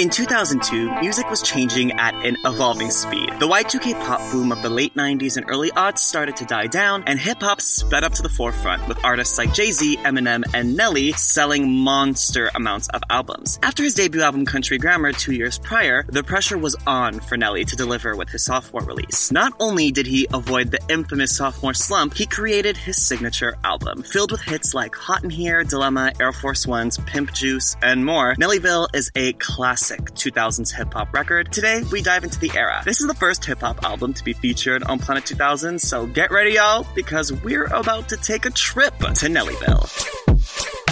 In 2002, music was changing at an evolving speed. The Y2K pop boom of the late 90s and early aughts started to die down, and hip hop sped up to the forefront with artists like Jay Z, Eminem, and Nelly selling monster amounts of albums. After his debut album Country Grammar two years prior, the pressure was on for Nelly to deliver with his sophomore release. Not only did he avoid the infamous sophomore slump, he created his signature album, filled with hits like Hot in Here, Dilemma, Air Force One's Pimp Juice, and more. Nellyville is a classic 2000s hip hop record. Today, we dive into the era. This is the first hip hop album to be featured on Planet 2000, so get ready, y'all, because we're about to take a trip to Nellyville.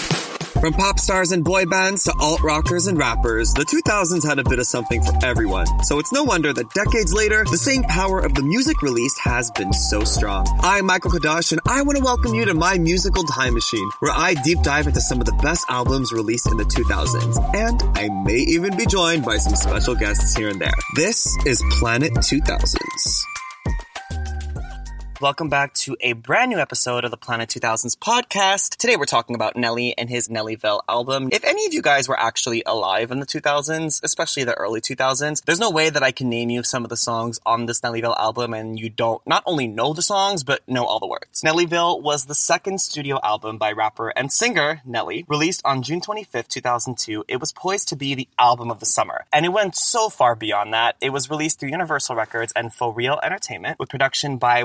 From pop stars and boy bands to alt rockers and rappers, the 2000s had a bit of something for everyone. So it's no wonder that decades later, the same power of the music released has been so strong. I'm Michael Kadash and I want to welcome you to my musical time machine, where I deep dive into some of the best albums released in the 2000s. And I may even be joined by some special guests here and there. This is Planet 2000s. Welcome back to a brand new episode of the Planet 2000s podcast. Today we're talking about Nelly and his Nellyville album. If any of you guys were actually alive in the 2000s, especially the early 2000s, there's no way that I can name you some of the songs on this Nellyville album and you don't not only know the songs, but know all the words. Nellyville was the second studio album by rapper and singer Nelly, released on June 25th, 2002. It was poised to be the album of the summer, and it went so far beyond that. It was released through Universal Records and Fo' Reel Entertainment with production by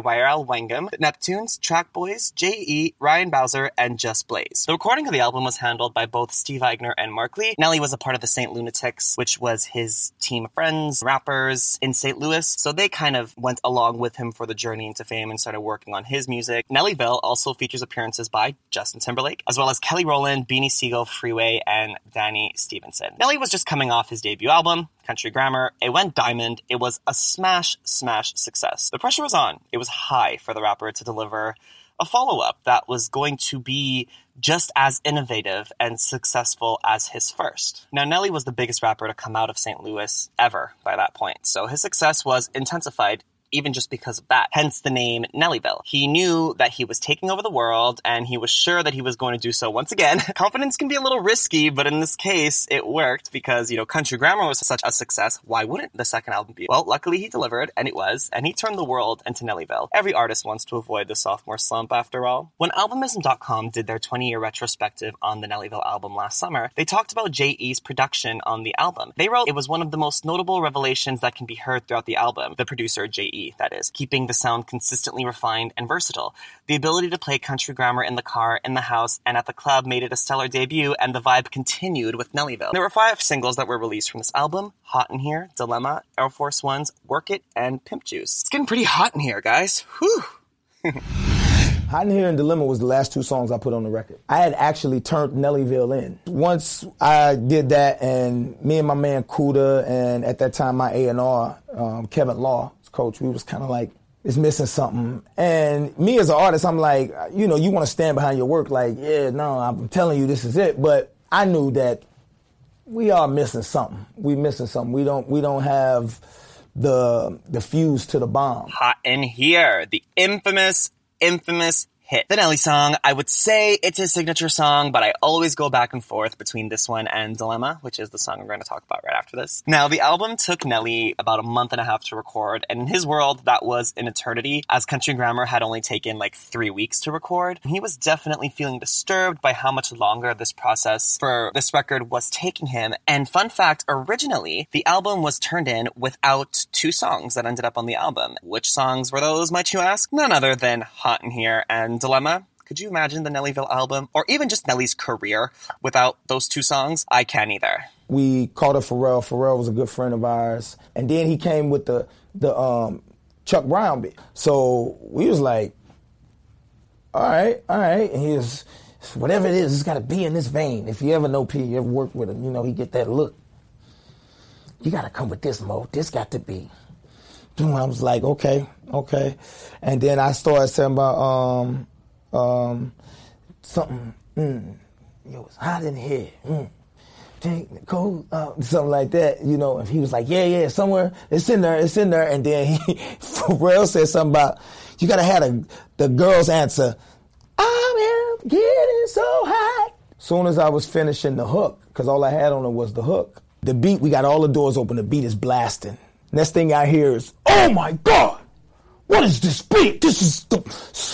Waiel Yaghnam, Neptunes, Track Boys, J.E., Ryan Bowser, and Just Blaze. The recording of the album was handled by both Steve Eigner and Mark Lee. Nelly was a part of the St. Lunatics, which was his team of friends, rappers in St. Louis, so they kind of went along with him for the journey into fame and started working on his music. Nellyville also features appearances by Justin Timberlake, as well as Kelly Rowland, Beanie Sigel, Freeway, and Dani Stevenson. Nelly was just coming off his debut album, Country Grammar. It went diamond. It was a smash, smash success. The pressure was on. It was high for the rapper to deliver a follow up that was going to be just as innovative and successful as his first. Now, Nelly was the biggest rapper to come out of St. Louis ever by that point, so his success was intensified even just because of that. Hence the name Nellyville. He knew that he was taking over the world and he was sure that he was going to do so once again. Confidence can be a little risky, but in this case, it worked because, you know, Country Grammar was such a success. Why wouldn't the second album be? Well, luckily he delivered and it was, and he turned the world into Nellyville. Every artist wants to avoid the sophomore slump after all. When Albumism.com did their 20 year retrospective on the Nellyville album last summer, they talked about J.E.'s production on the album. They wrote it was one of the most notable revelations that can be heard throughout the album. The producer, J.E that is, keeping the sound consistently refined and versatile. The ability to play country grammar in the car, in the house, and at the club made it a stellar debut, and the vibe continued with Nellyville. There were five singles that were released from this album Hot in Here, Dilemma, Air Force Ones, Work It, and Pimp Juice. It's getting pretty hot in here, guys. Whew. Hot in Here and Dilemma was the last two songs I put on the record. I had actually turned Nellyville in. Once I did that, and me and my man Kuda, and at that time my A&R, um, Kevin Law, coach, we was kind of like, it's missing something. And me as an artist, I'm like, you know, you want to stand behind your work. Like, yeah, no, I'm telling you, this is it. But I knew that we are missing something. We missing something. We don't. We don't have the the fuse to the bomb. Hot in here, the infamous, infamous hit. The Nelly song, I would say it's his signature song, but I always go back and forth between this one and Dilemma, which is the song we're going to talk about right after this. Now, the album took Nelly about a month and a half to record, and in his world, that was an eternity, as Country Grammar had only taken like three weeks to record. He was definitely feeling disturbed by how much longer this process for this record was taking him. And fun fact, originally, the album was turned in without two songs that ended up on the album. Which songs were those, might you ask? None other than Hot in Here and Dilemma. Could you imagine the Nellyville album, or even just Nelly's career, without those two songs? I can't either. We called up Pharrell. Pharrell was a good friend of ours, and then he came with the the um, Chuck Brown bit. So we was like, all right, all right. And he was, whatever it is, it's got to be in this vein. If you ever know P, you ever work with him, you know he get that look. You got to come with this mode. This got to be. I was like, okay, okay. And then I started saying about um, um, something, mm, it was hot in here. Mm. Take cold, uh, something like that, you know. And he was like, "Yeah, yeah, somewhere it's in there, it's in there." And then he, Pharrell said something about you gotta have a, the girls answer, "I am getting so hot." Soon as I was finishing the hook, because all I had on it was the hook, The beat, we got all the doors open. The beat is blasting. Next thing I hear is, "Oh my god, what is this beat? This is the,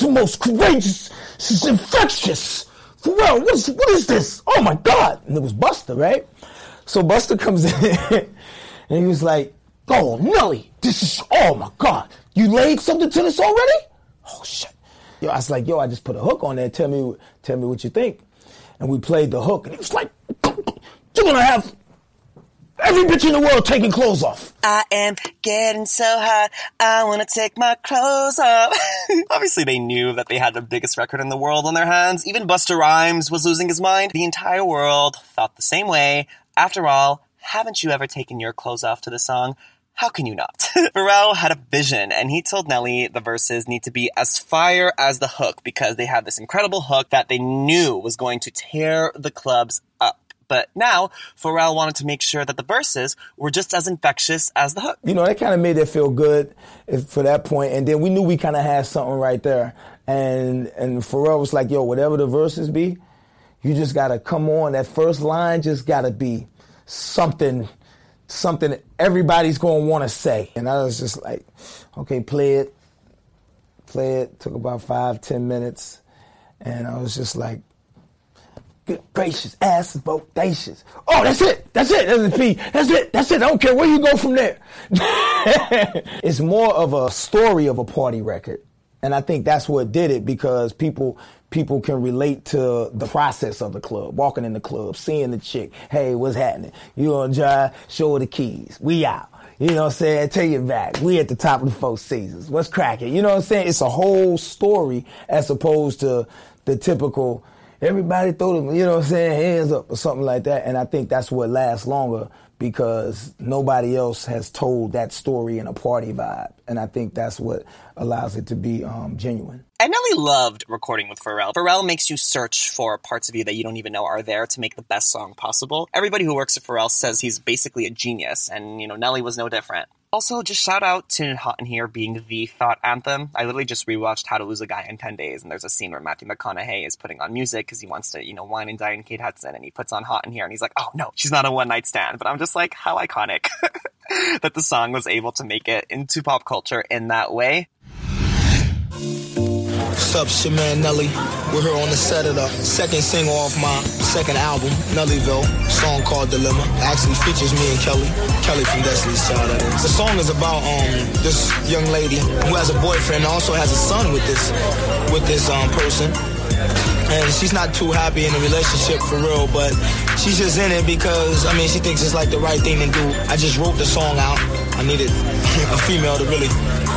the most courageous. This is infectious. Pharrell, what is what is this? Oh my god!" And it was Busta, right? So Busta comes in and he was like, "Oh Nelly, this is oh my god, you laid something to this already? Oh shit." Yo, I was like, "Yo, I just put a hook on there. Tell me, tell me what you think." And we played the hook, and he was like, "You're gonna have." Every bitch in the world taking clothes off. I am getting so hot, I wanna take my clothes off. Obviously, they knew that they had the biggest record in the world on their hands. Even Busta Rhymes was losing his mind. The entire world thought the same way. After all, haven't you ever taken your clothes off to the song? How can you not? Pharrell had a vision and he told Nelly the verses need to be as fire as the hook because they had this incredible hook that they knew was going to tear the clubs up. But now, Pharrell wanted to make sure that the verses were just as infectious as the hook. You know, that kind of made it feel good for that point. And then we knew we kind of had something right there. And and Pharrell was like, yo, whatever the verses be, you just got to come on. That first line just got to be something, something everybody's want to say. And I was just like, okay, play it. Play it. Took about five, ten minutes. And I was just like, gracious, ass is bodacious. Oh, that's it. That's it. That's the P. That's it. That's it. I don't care where you go from there. it's more of a story of a party record. And I think that's what did it because people people can relate to the process of the club, walking in the club, seeing the chick. Hey, what's happening? You on drive? Show her the keys. We out. You know what I'm saying? Take it back. We at the top of the Four Seasons. What's cracking? You know what I'm saying? It's a whole story as opposed to the typical everybody throw them, you know what I'm saying, hands up or something like that. And I think that's what lasts longer because nobody else has told that story in a party vibe. And I think that's what allows it to be um, genuine. And Nelly loved recording with Pharrell. Pharrell makes you search for parts of you that you don't even know are there to make the best song possible. Everybody who works at Pharrell says he's basically a genius, and you know Nelly was no different. Also, just shout out to Hot in Here being the thought anthem. I literally just rewatched How to Lose a Guy in 10 Days, and there's a scene where Matthew McConaughey is putting on music because he wants to, you know, wine and dine Kate Hudson, and he puts on Hot in Here, and he's like, oh no, she's not a one night stand. But I'm just like, how iconic that the song was able to make it into pop culture in that way. What's up, it's your man Nelly. We're here on the set of the second single off my second album, Nellyville, song called Dilemma. It actually features me and Kelly. Kelly from Destiny's Child, that is. The song is about um this young lady who has a boyfriend and also has a son with this with this um person. And she's not too happy in the relationship for real, but she's just in it because I mean she thinks it's like the right thing to do. I just wrote the song out. I needed a female to really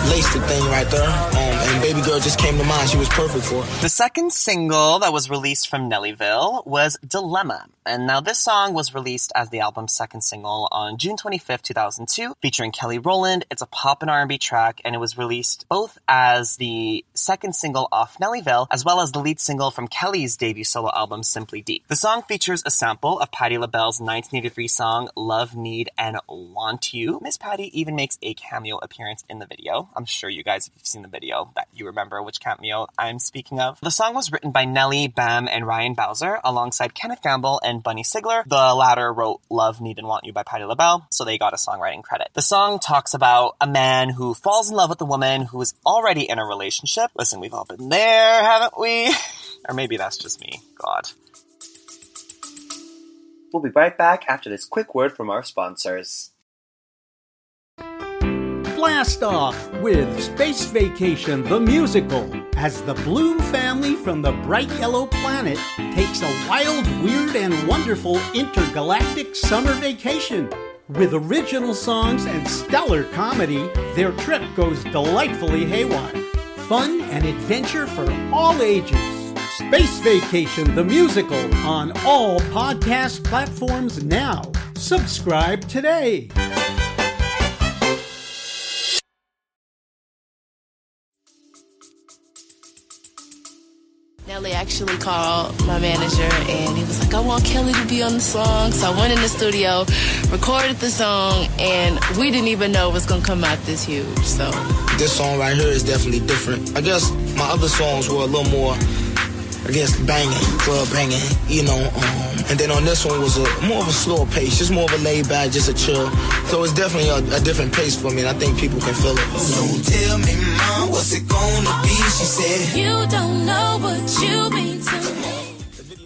lace the thing right there. Um, and Baby Girl just came to mind. She was perfect for it. The second single that was released from Nellyville was Dilemma. And now this song was released as the album's second single on June 25th, 2002, featuring Kelly Rowland. It's a pop and R&B track, and it was released both as the second single off Nellyville, as well as the lead single from Kelly's debut solo album, Simply Deep. The song features a sample of Patti LaBelle's 1983 song, Love, Need, and Want You. Miss Patti even makes a cameo appearance in the video. I'm sure you guys, you've seen the video, that you remember which cameo I'm speaking of. The song was written by Nelly, Bam, and Ryan Bowser, alongside Kenneth Gamble and Bunny Sigler. The latter wrote Love, Need, and Want You by Patti LaBelle, so they got a songwriting credit. The song talks about a man who falls in love with a woman who is already in a relationship. Listen, we've all been there, haven't we? or maybe that's just me. God. We'll be right back after this quick word from our sponsors. Blast off with Space Vacation the Musical as the Bloom family from the bright yellow planet takes a wild, weird, and wonderful intergalactic summer vacation. With original songs and stellar comedy, their trip goes delightfully haywire. Fun and adventure for all ages. Space Vacation the Musical on all podcast platforms now. Subscribe today. Nelly actually called my manager and he was like, I want Kelly to be on the song. So I went in the studio, recorded the song, and we didn't even know it was going to come out this huge. So This song right here is definitely different. I guess my other songs were a little more I guess banging, club banging, you know. Um, and then on this one was a more of a slower pace, just more of a laid back, just a chill. So it's definitely a, a different pace for me, and I think people can feel it. So tell me, mom, what's it gonna be? She said, You don't know what you mean to me.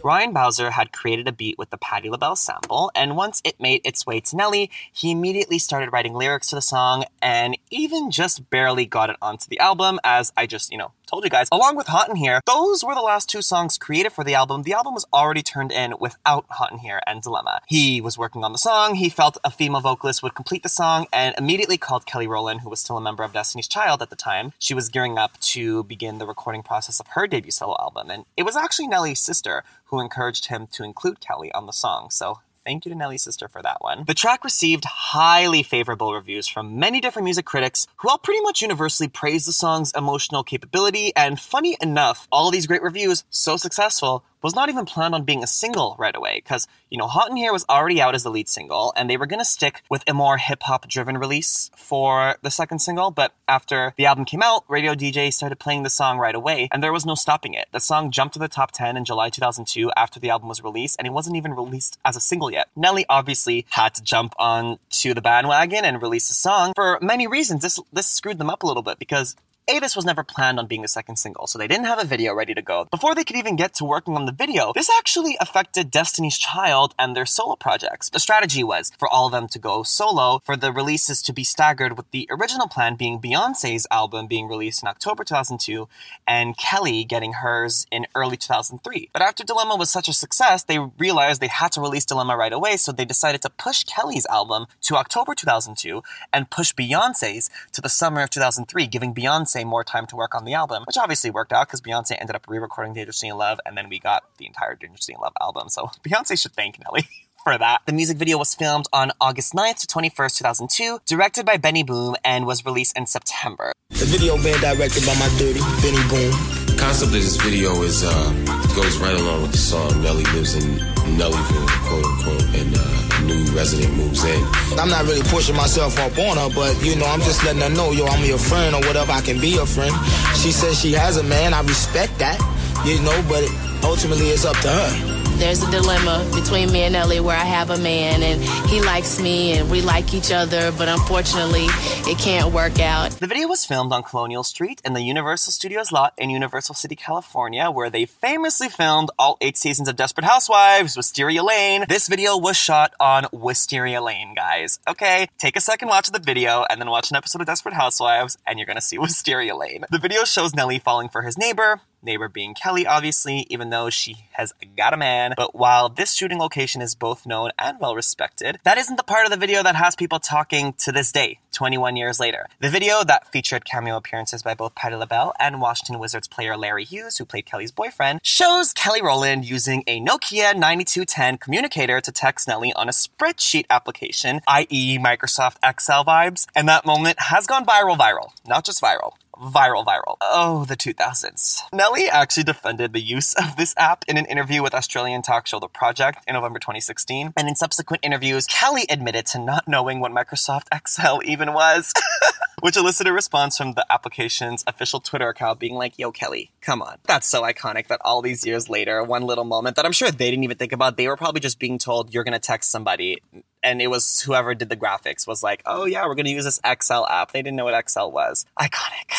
Ryan Bowser had created a beat with the Patti LaBelle sample, and once it made its way to Nelly, he immediately started writing lyrics to the song and even just barely got it onto the album, as I just, you know, told you guys. Along with Hot in Here, those were the last two songs created for the album. The album was already turned in without Hot in Here and Dilemma. He was working on the song, he felt a female vocalist would complete the song, and immediately called Kelly Rowland, who was still a member of Destiny's Child at the time. She was gearing up to begin the recording process of her debut solo album, and it was actually Nelly's sister who encouraged him to include Kelly on the song. So Thank you to Nelly's sister for that one. The track received highly favorable reviews from many different music critics who all pretty much universally praised the song's emotional capability. And funny enough, all these great reviews, so successful, was not even planned on being a single right away because, you know, Hot in Here was already out as the lead single and they were going to stick with a more hip hop driven release for the second single. But after the album came out, radio DJs started playing the song right away and there was no stopping it. The song jumped to the top 10 in July 2002 after the album was released and it wasn't even released as a single yet. Nelly obviously had to jump on to the bandwagon and release the song for many reasons. This, this screwed them up a little bit because a, this was never planned on being the second single, so they didn't have a video ready to go. Before they could even get to working on the video, this actually affected Destiny's Child and their solo projects. The strategy was for all of them to go solo, for the releases to be staggered with the original plan being Beyonce's album being released in October 2002 and Kelly getting hers in early 2003. But after Dilemma was such a success, they realized they had to release Dilemma right away, so they decided to push Kelly's album to October 2002 and push Beyonce's to the summer of 2003, giving Beyonce more time to work on the album, which obviously worked out because Beyonce ended up re-recording Dangerously in Love, and then we got the entire Dangerously in Love album. So Beyonce should thank Nelly. For that. The music video was filmed on August 9th to 21st, 2002, directed by Benny Boom, and was released in September. The video being directed by my dirty Benny Boom. The concept of this video is uh, goes right along with the song. Nelly lives in Nellyville, quote unquote, and uh, a new resident moves in. I'm not really pushing myself up on her, but you know, I'm just letting her know, yo, I'm your friend or whatever. I can be your friend. She says she has a man. I respect that, you know, but ultimately it's up to her. There's a dilemma between me and Nelly where I have a man and he likes me and we like each other, but unfortunately it can't work out. The video was filmed on Colonial Street in the Universal Studios lot in Universal City, California, where they famously filmed all eight seasons of Desperate Housewives, Wisteria Lane. This video was shot on Wisteria Lane, guys. Okay, take a second watch of the video and then watch an episode of Desperate Housewives and you're gonna see Wisteria Lane. The video shows Nelly falling for his neighbor, neighbor being Kelly, obviously, even though she has got a man. But while this shooting location is both known and well respected, that isn't the part of the video that has people talking to this day, 21 years later. The video that featured cameo appearances by both Patti LaBelle and Washington Wizards player Larry Hughes, who played Kelly's boyfriend, shows Kelly Rowland using a Nokia 9210 communicator to text Nelly on a spreadsheet application, i.e., Microsoft Excel vibes. And that moment has gone viral, viral, not just viral viral, viral. Oh, the 2000s. Nelly actually defended the use of this app in an interview with Australian talk show The Project in November 2016. And in subsequent interviews, Kelly admitted to not knowing what Microsoft Excel even was. Which elicited a response from the application's official Twitter account being like, Yo, Kelly, come on. That's so iconic that all these years later, one little moment that I'm sure they didn't even think about, they were probably just being told, You're gonna text somebody and it was whoever did the graphics was like, oh yeah, we're going to use this Excel app. They didn't know what Excel was. Iconic.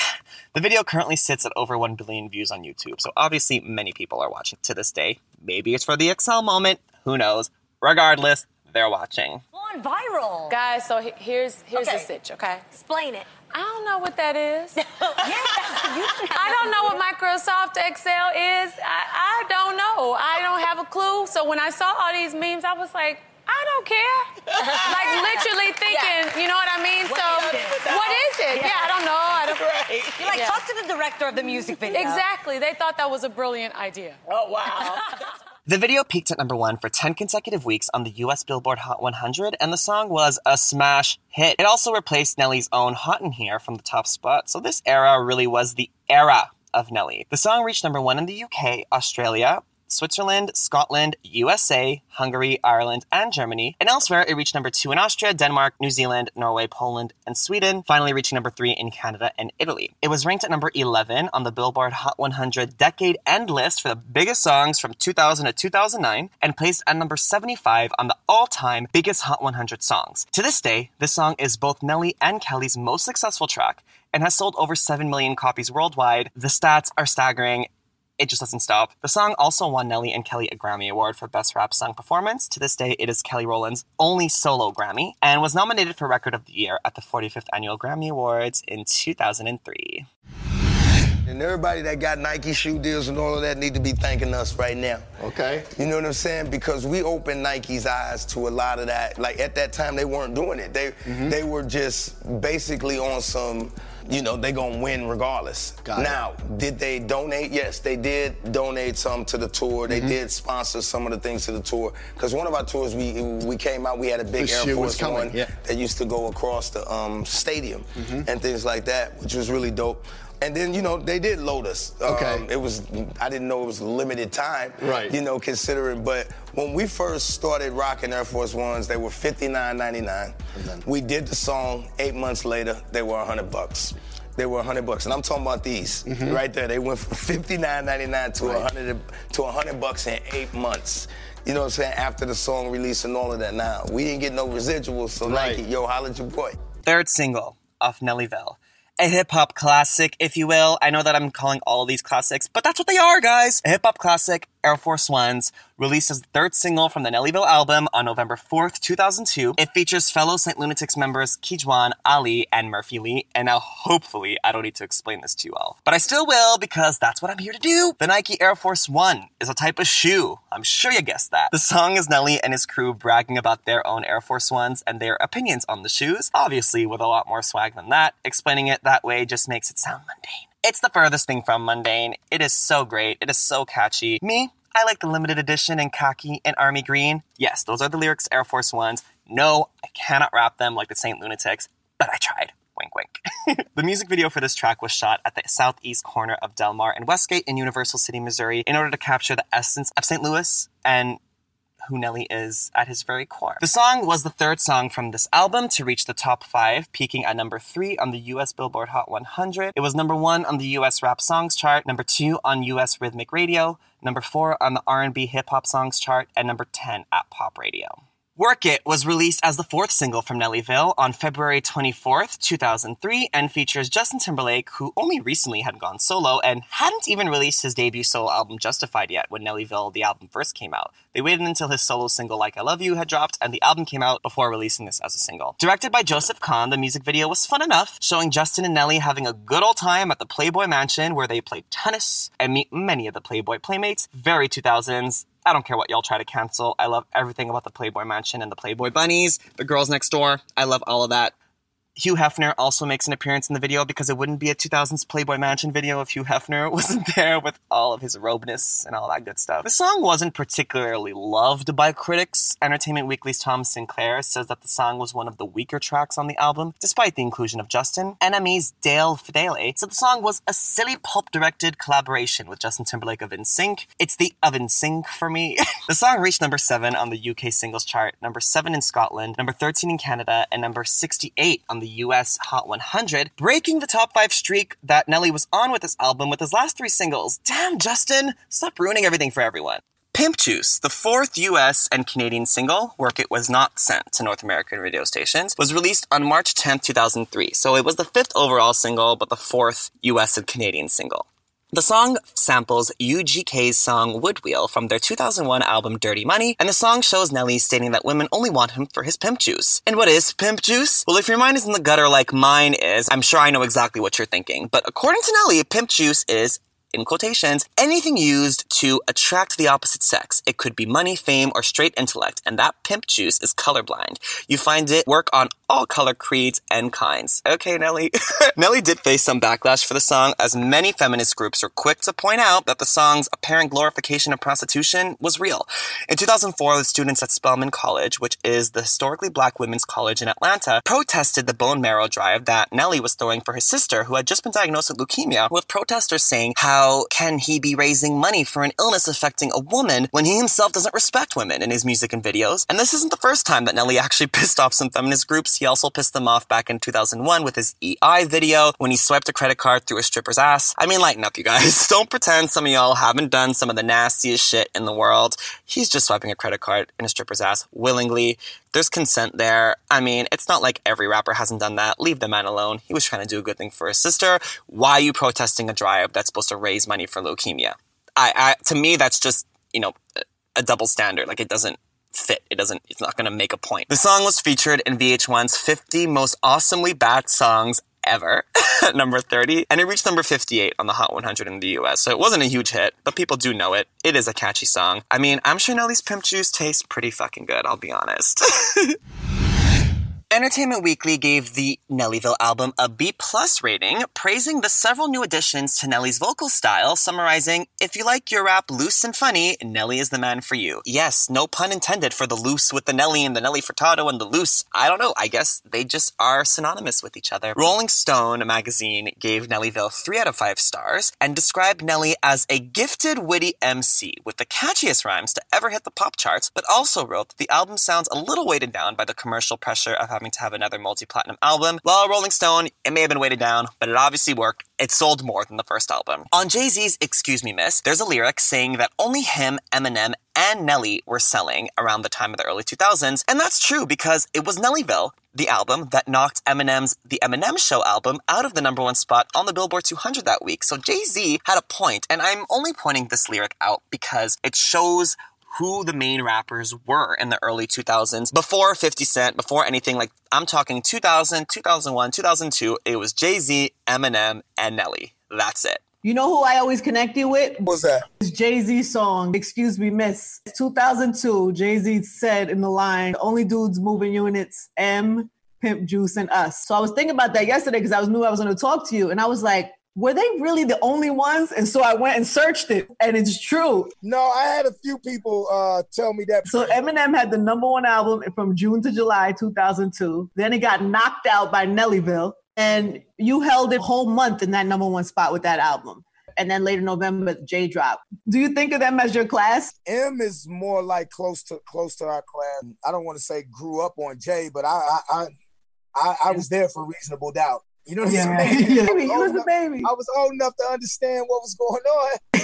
The video currently sits at over 1 billion views on YouTube, so obviously many people are watching to this day. Maybe it's for the Excel moment. Who knows? Regardless, they're watching. On viral. Guys, so he- here's here's Okay. the sitch, okay? Explain it. I don't know what that is. yeah, that's, you can I don't know what Microsoft Excel is. I, I don't know. I don't have a clue. So when I saw all these memes, I was like, I don't care. like literally thinking, you know what I mean? What so is what is it? Yeah. I don't know. I don't You're like, Yeah. talk to the director of the music video. Exactly. They thought that was a brilliant idea. Oh, wow. The video peaked at number one for 10 consecutive weeks on the US Billboard Hot 100, and the song was a smash hit. It also replaced Nelly's own Hot in Here from the top spot, so this era really was the era of Nelly. The song reached number one in the UK, Australia, Switzerland, Scotland, USA, Hungary, Ireland, and Germany. And elsewhere, it reached number two in Austria, Denmark, New Zealand, Norway, Poland, and Sweden, finally reaching number three in Canada and Italy. It was ranked at number 11 on the Billboard Hot 100 Decade End list for the biggest songs from 2000 to 2009, and placed at number 75 on the all time biggest Hot 100 songs. To this day, this song is both Nelly and Kelly's most successful track and has sold over 7 million copies worldwide. The stats are staggering. It just doesn't stop. The song also won Nelly and Kelly a Grammy Award for Best Rap Song Performance. To this day, it is Kelly Rowland's only solo Grammy and was nominated for Record of the Year at the 45th Annual Grammy Awards in 2003. And everybody that got Nike shoe deals and all of that need to be thanking us right now. Okay. You know what I'm saying? Because we opened Nike's eyes to a lot of that. Like at that time, they weren't doing it. They Mm-hmm. they were just basically on some. You know they gonna win regardless. Got it. now, did they donate? Yes, they did donate some to the tour. They Mm-hmm. did sponsor some of the things to the tour. Because one of our tours, we we came out, we had a big Air Force One yeah. that used to go across the um, stadium and things like that, which was really dope. And then you know they did load us. Okay. Um, it was I didn't know it was limited time. Right. You know, considering. But when we first started rocking Air Force Ones, they were fifty nine ninety nine. We did the song. Eight months later, they were hundred bucks. They were hundred bucks, and I'm talking about these right there. They went from fifty nine ninety nine to Right. hundred to hundred bucks in eight months. You know what I'm saying? After the song release and all of that. Now we didn't get no residuals, so Right. Nike, yo, holla at your boy. Third single off Nellyville. A hip hop classic, if you will. I know that I'm calling all these classics, but that's what they are, guys. A hip hop classic, Air Force Ones, released as the third single from the Nellyville album on November 4th, 2002. It features fellow St. Lunatics members Kyjuan, Ali, and Murphy Lee. And now, hopefully, I don't need to explain this to you all. But I still will because that's what I'm here to do. The Nike Air Force One is a type of shoe. I'm sure you guessed that. The song is Nelly and his crew bragging about their own Air Force Ones and their opinions on the shoes, obviously with a lot more swag than that. Explaining it that way just makes it sound mundane. It's the furthest thing from mundane. It is so great. It is so catchy. Me, I like the limited edition in khaki and army green. Yes, those are the lyrics Air Force Ones. No, I cannot rap them like the Saint Lunatics, but I tried. Wink, wink. the music video for this track was shot at the southeast corner of Delmar and Westgate in University City, Missouri, in order to capture the essence of St. Louis and who Nelly is at his very core. The song was the third song from this album to reach the top five, peaking at number three on the US Billboard Hot 100. It was number one on the US Rap Songs chart, number two on US Rhythmic Radio, number four on the R&B Hip Hop Songs chart, and number 10 at Pop Radio. Work It was released as the fourth single from Nellyville on February 24th, 2003, and features Justin Timberlake, who only recently had gone solo and hadn't even released his debut solo album Justified yet when Nellyville, the album, first came out. They waited until his solo single Like I Love You had dropped, and the album came out before releasing this as a single. Directed by Joseph Kahn, the music video was fun enough, showing Justin and Nelly having a good old time at the Playboy Mansion where they played tennis and meet many of the Playboy playmates. Very 2000s. I don't care what y'all try to cancel. I love everything about the Playboy Mansion and the Playboy Bunnies, the girls next door. I love all of that. Hugh Hefner also makes an appearance in the video because it wouldn't be a 2000s Playboy Mansion video if Hugh Hefner wasn't there with all of his robeness and all that good stuff. The song wasn't particularly loved by critics. Entertainment Weekly's Tom Sinclair says that the song was one of the weaker tracks on the album, despite the inclusion of Justin. NME's Dele Fadele said the song was a silly pulp-directed collaboration with Justin Timberlake of NSYNC. It's the of NSYNC for me. the song reached number 7 on the UK singles chart, number 7 in Scotland, number 13 in Canada, and number 68 on the US Hot 100, breaking the top 5 streak that Nelly was on with this album with his last 3 singles. Damn, Justin! Stop ruining everything for everyone. Pimp Juice, the fourth US and Canadian single, Work It was not sent to North American radio stations, was released on March 10th, 2003. So it was the fifth overall single, but the fourth US and Canadian single. The song samples UGK's song Wood Wheel from their 2001 album Dirty Money, and the song shows Nelly stating that women only want him for his pimp juice. And what is pimp juice? Well, if your mind is in the gutter like mine is, I'm sure I know exactly what you're thinking. But according to Nelly, pimp juice is in quotations, anything used to attract the opposite sex. It could be money, fame, or straight intellect, and that pimp juice is colorblind. You find it work on all color creeds and kinds. Okay, Nelly. Nelly did face some backlash for the song, as many feminist groups are quick to point out that the song's apparent glorification of prostitution was real. In 2004, the students at Spelman College, which is the historically black women's college in Atlanta, protested the bone marrow drive that Nelly was throwing for his sister, who had just been diagnosed with leukemia, with protesters saying, How can he be raising money for for an illness affecting a woman when he himself doesn't respect women in his music and videos. And this isn't the first time that Nelly actually pissed off some feminist groups. He also pissed them off back in 2001 with his EI video when he swiped a credit card through a stripper's ass. I mean, lighten up, you guys. Don't pretend some of y'all haven't done some of the nastiest shit in the world. He's just swiping a credit card in a stripper's ass willingly. There's consent there. I mean, it's not like every rapper hasn't done that. Leave the man alone. He was trying to do a good thing for his sister. Why are you protesting a drive that's supposed to raise money for leukemia? I, I to me, that's just you know a double standard. Like it doesn't fit. It doesn't. It's not going to make a point. The song was featured in VH1's 50 most awesomely bad songs ever number 30 and it reached number 58 on the hot 100 in the us so it wasn't a huge hit but people do know it it is a catchy song i mean i'm sure nelly's pimp juice tastes pretty fucking good i'll be honest Entertainment Weekly gave the Nellyville album a B plus rating, praising the several new additions to Nelly's vocal style, summarizing, if you like your rap loose and funny, Nelly is the man for you. Yes, no pun intended for the loose with the Nelly and the Nelly Furtado and the loose. I don't know, I guess they just are synonymous with each other. Rolling Stone magazine gave Nellyville 3 out of 5 stars and described Nelly as a gifted, witty MC with the catchiest rhymes to ever hit the pop charts, but also wrote that the album sounds a little weighted down by the commercial pressure of having to have another multi-platinum album. Well, Rolling Stone, it may have been weighted down, but it obviously worked. It sold more than the first album. On Jay-Z's Excuse Me Miss, there's a lyric saying that only him, Eminem, and Nelly were selling around the time of the early 2000s, and that's true because it was Nellyville, the album that knocked Eminem's The Eminem Show album out of the number one spot on the Billboard 200 that week. So Jay-Z had a point, and I'm only pointing this lyric out because it shows who the main rappers were in the early 2000s before 50 Cent, before anything like I'm talking 2000, 2001, 2002. It was Jay Z, Eminem, and Nelly. That's it. You know who I always connect you with? What's that? It's Jay Z song, Excuse Me Miss. 2002, Jay Z said in the line, only dudes moving units, M, Pimp Juice, and us. So I was thinking about that yesterday because I was knew I was going to talk to you. And I was like, were they really the only ones? And so I went and searched it, and it's true. No, I had a few people uh, tell me that. So Eminem had the number one album from June to July 2002. Then it got knocked out by Nellyville, and you held it whole month in that number one spot with that album. And then later November, J drop. Do you think of them as your class? M is more like close to close to our class. I don't want to say grew up on Jay, but I I I, I, I was there for reasonable doubt. You know what Yeah. I'm saying? Yeah. I He was a old baby. enough- I was old enough to understand what was going on.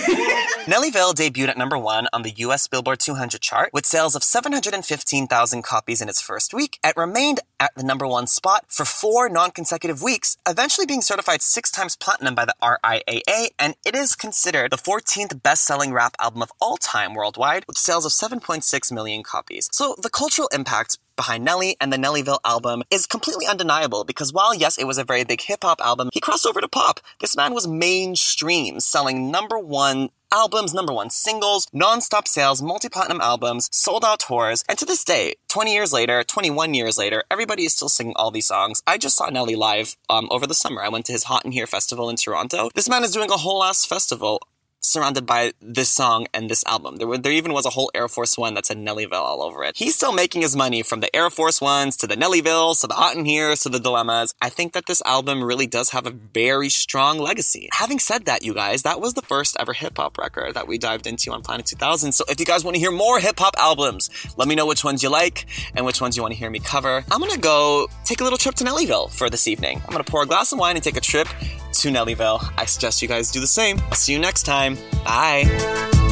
Nellyville debuted at number one on the US Billboard 200 chart with sales of 715,000 copies in its first week. It remained at the number one spot for four non-consecutive weeks, eventually being certified six times platinum by the RIAA, and it is considered the 14th best-selling rap album of all time worldwide with sales of 7.6 million copies. So the cultural impacts behind Nelly and the Nellyville album is completely undeniable because while yes, it was a very big hip hop album, he crossed over to pop. This man was mainstream, selling number one albums, number one singles, non-stop sales, multi-platinum albums, sold out tours, and to this day, 20 years later, 21 years later, everybody is still singing all these songs. I just saw Nelly live um, over the summer. I went to his Hot in Here festival in Toronto. This man is doing a whole ass festival surrounded by this song and this album. There, were, there even was a whole Air Force One that said Nellyville all over it. He's still making his money from the Air Force Ones to the Nellyvilles to the Hot in Here to the Dilemmas. I think that this album really does have a very strong legacy. Having said that, you guys, that was the first ever hip hop record that we dived into on Planet 2000. So if you guys want to hear more hip hop albums, let me know which ones you like and which ones you want to hear me cover. I'm gonna go take a little trip to Nellyville for this evening. I'm gonna pour a glass of wine and take a trip to Nellyville. I suggest you guys do the same. I'll see you next time. Bye.